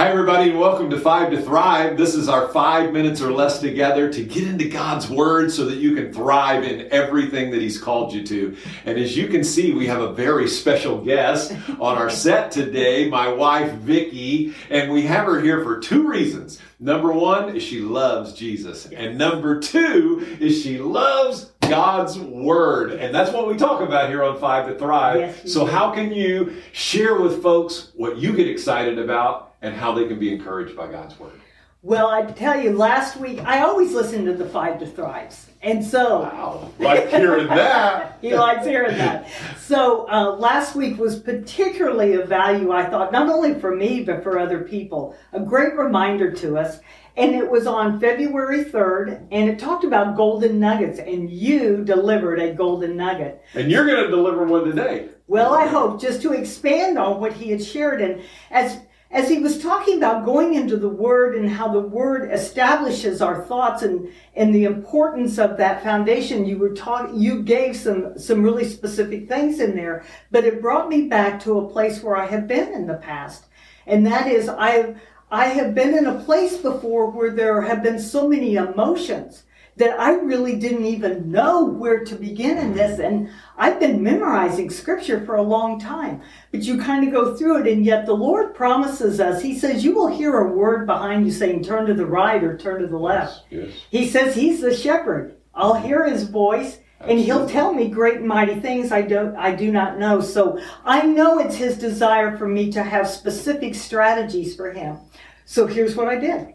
Hi, everybody, and welcome to Five to Thrive. This is our five minutes or less together to get into God's Word so that you can thrive in everything that He's called you to. And as you can see, we have a very special guest on our set today, my wife, Vicki, and we have her here for two reasons. Number one is she loves Jesus, and number two is she loves God's Word. And that's what we talk about here on Five to Thrive. Yes, so, do. how can you share with folks what you get excited about? And how they can be encouraged by God's word. Well, I tell you, last week I always listen to the Five to Thrives, and so wow, like hearing that. he likes hearing that. So uh, last week was particularly of value, I thought, not only for me but for other people. A great reminder to us, and it was on February third, and it talked about golden nuggets, and you delivered a golden nugget. And you're going to deliver one today. Well, I hope just to expand on what he had shared, and as as he was talking about going into the word and how the word establishes our thoughts and, and the importance of that foundation, you were talking, you gave some, some really specific things in there, but it brought me back to a place where I have been in the past. And that is, I, I have been in a place before where there have been so many emotions that I really didn't even know where to begin in this. And I've been memorizing scripture for a long time, but you kind of go through it. And yet the Lord promises us, He says, you will hear a word behind you saying, turn to the right or turn to the left. Yes, yes. He says, He's the shepherd. I'll mm-hmm. hear His voice. And he'll tell me great and mighty things I don't I do not know. So I know it's his desire for me to have specific strategies for him. So here's what I did.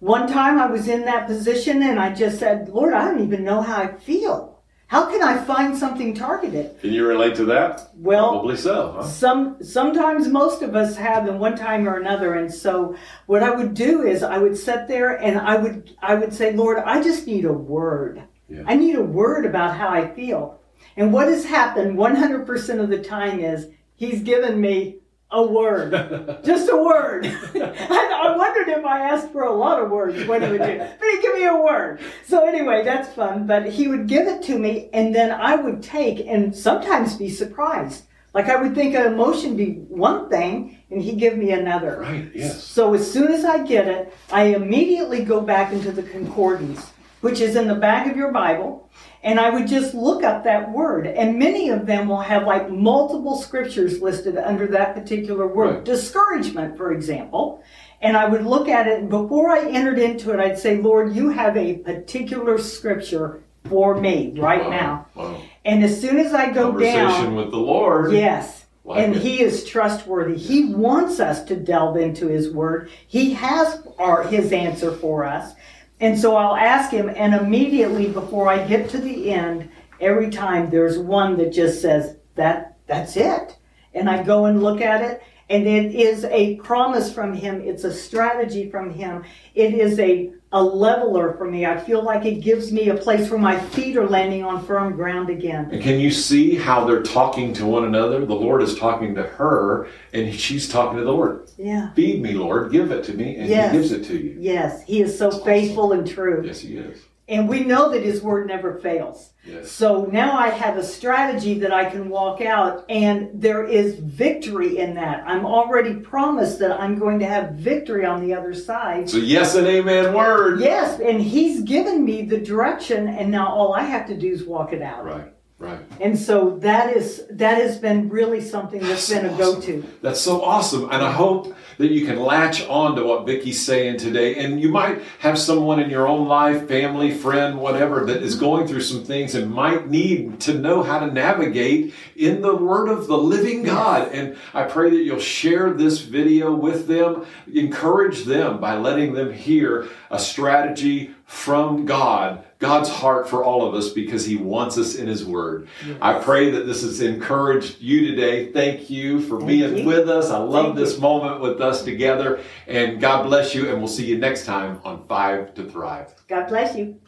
One time I was in that position and I just said, Lord, I don't even know how I feel. How can I find something targeted? Can you relate to that? Well, Probably so, huh? some sometimes most of us have in one time or another and so what i would do is i would sit there and i would i would say lord i just need a word Yeah. i need a word about how i feel and what has happened 100% of the time is he's given me a word. Just a word. I, I wondered if i asked for a lot of words what he would do but he'd give me a word. So anyway that's fun but he would give it to me and then i would take and sometimes be surprised. Like I would think an emotion be one thing and he'd give me another. Right, yes. So as soon as I get it, I immediately go back into the concordance, which is in the back of your Bible, and I would just look up that word. And many of them will have like multiple scriptures listed under that particular word. Right. Discouragement, for example. And I would look at it, and before I entered into it, I'd say, Lord, you have a particular scripture for me right Wow, now. Wow. And as soon as I go Conversation down, with the Lord. Yes. Like and it. he is trustworthy. He wants us to delve into his word. He has our his answer for us. And so I'll ask him and immediately before I get to the end, every time there's one that just says that that's it. And I go and look at it and it is a promise from him. It's a strategy from him. It is a a leveler for me. I feel like it gives me a place where my feet are landing on firm ground again. And can you see how they're talking to one another? The Lord is talking to her, and she's talking to the Lord. Yeah. Feed me, Lord. Give it to me, and Yes. He gives it to you. Yes, he is so faithful and true. Yes, He is. And we know that his word never fails. Yes. So now I have a strategy that I can walk out, and there is victory in that. I'm already promised that I'm going to have victory on the other side. So yes and amen word. Yes, and he's given me the direction, and now all I have to do is walk it out. Right. Right. And so that is that has been really something that's been a awesome. go-to. That's so awesome. And I hope that you can latch on to what Vicki's saying today. And you might have someone in your own life, family, friend, whatever, that is going through some things and might need to know how to navigate in the Word of the living God. And I pray that you'll share this video with them, encourage them by letting them hear a strategy from God, God's heart for all of us because He wants us in His Word. I pray that this has encouraged you today. Thank you for being you. with us. I love Thank this you. moment with us together. And God bless you. And we'll see you next time on Five to Thrive. God bless you.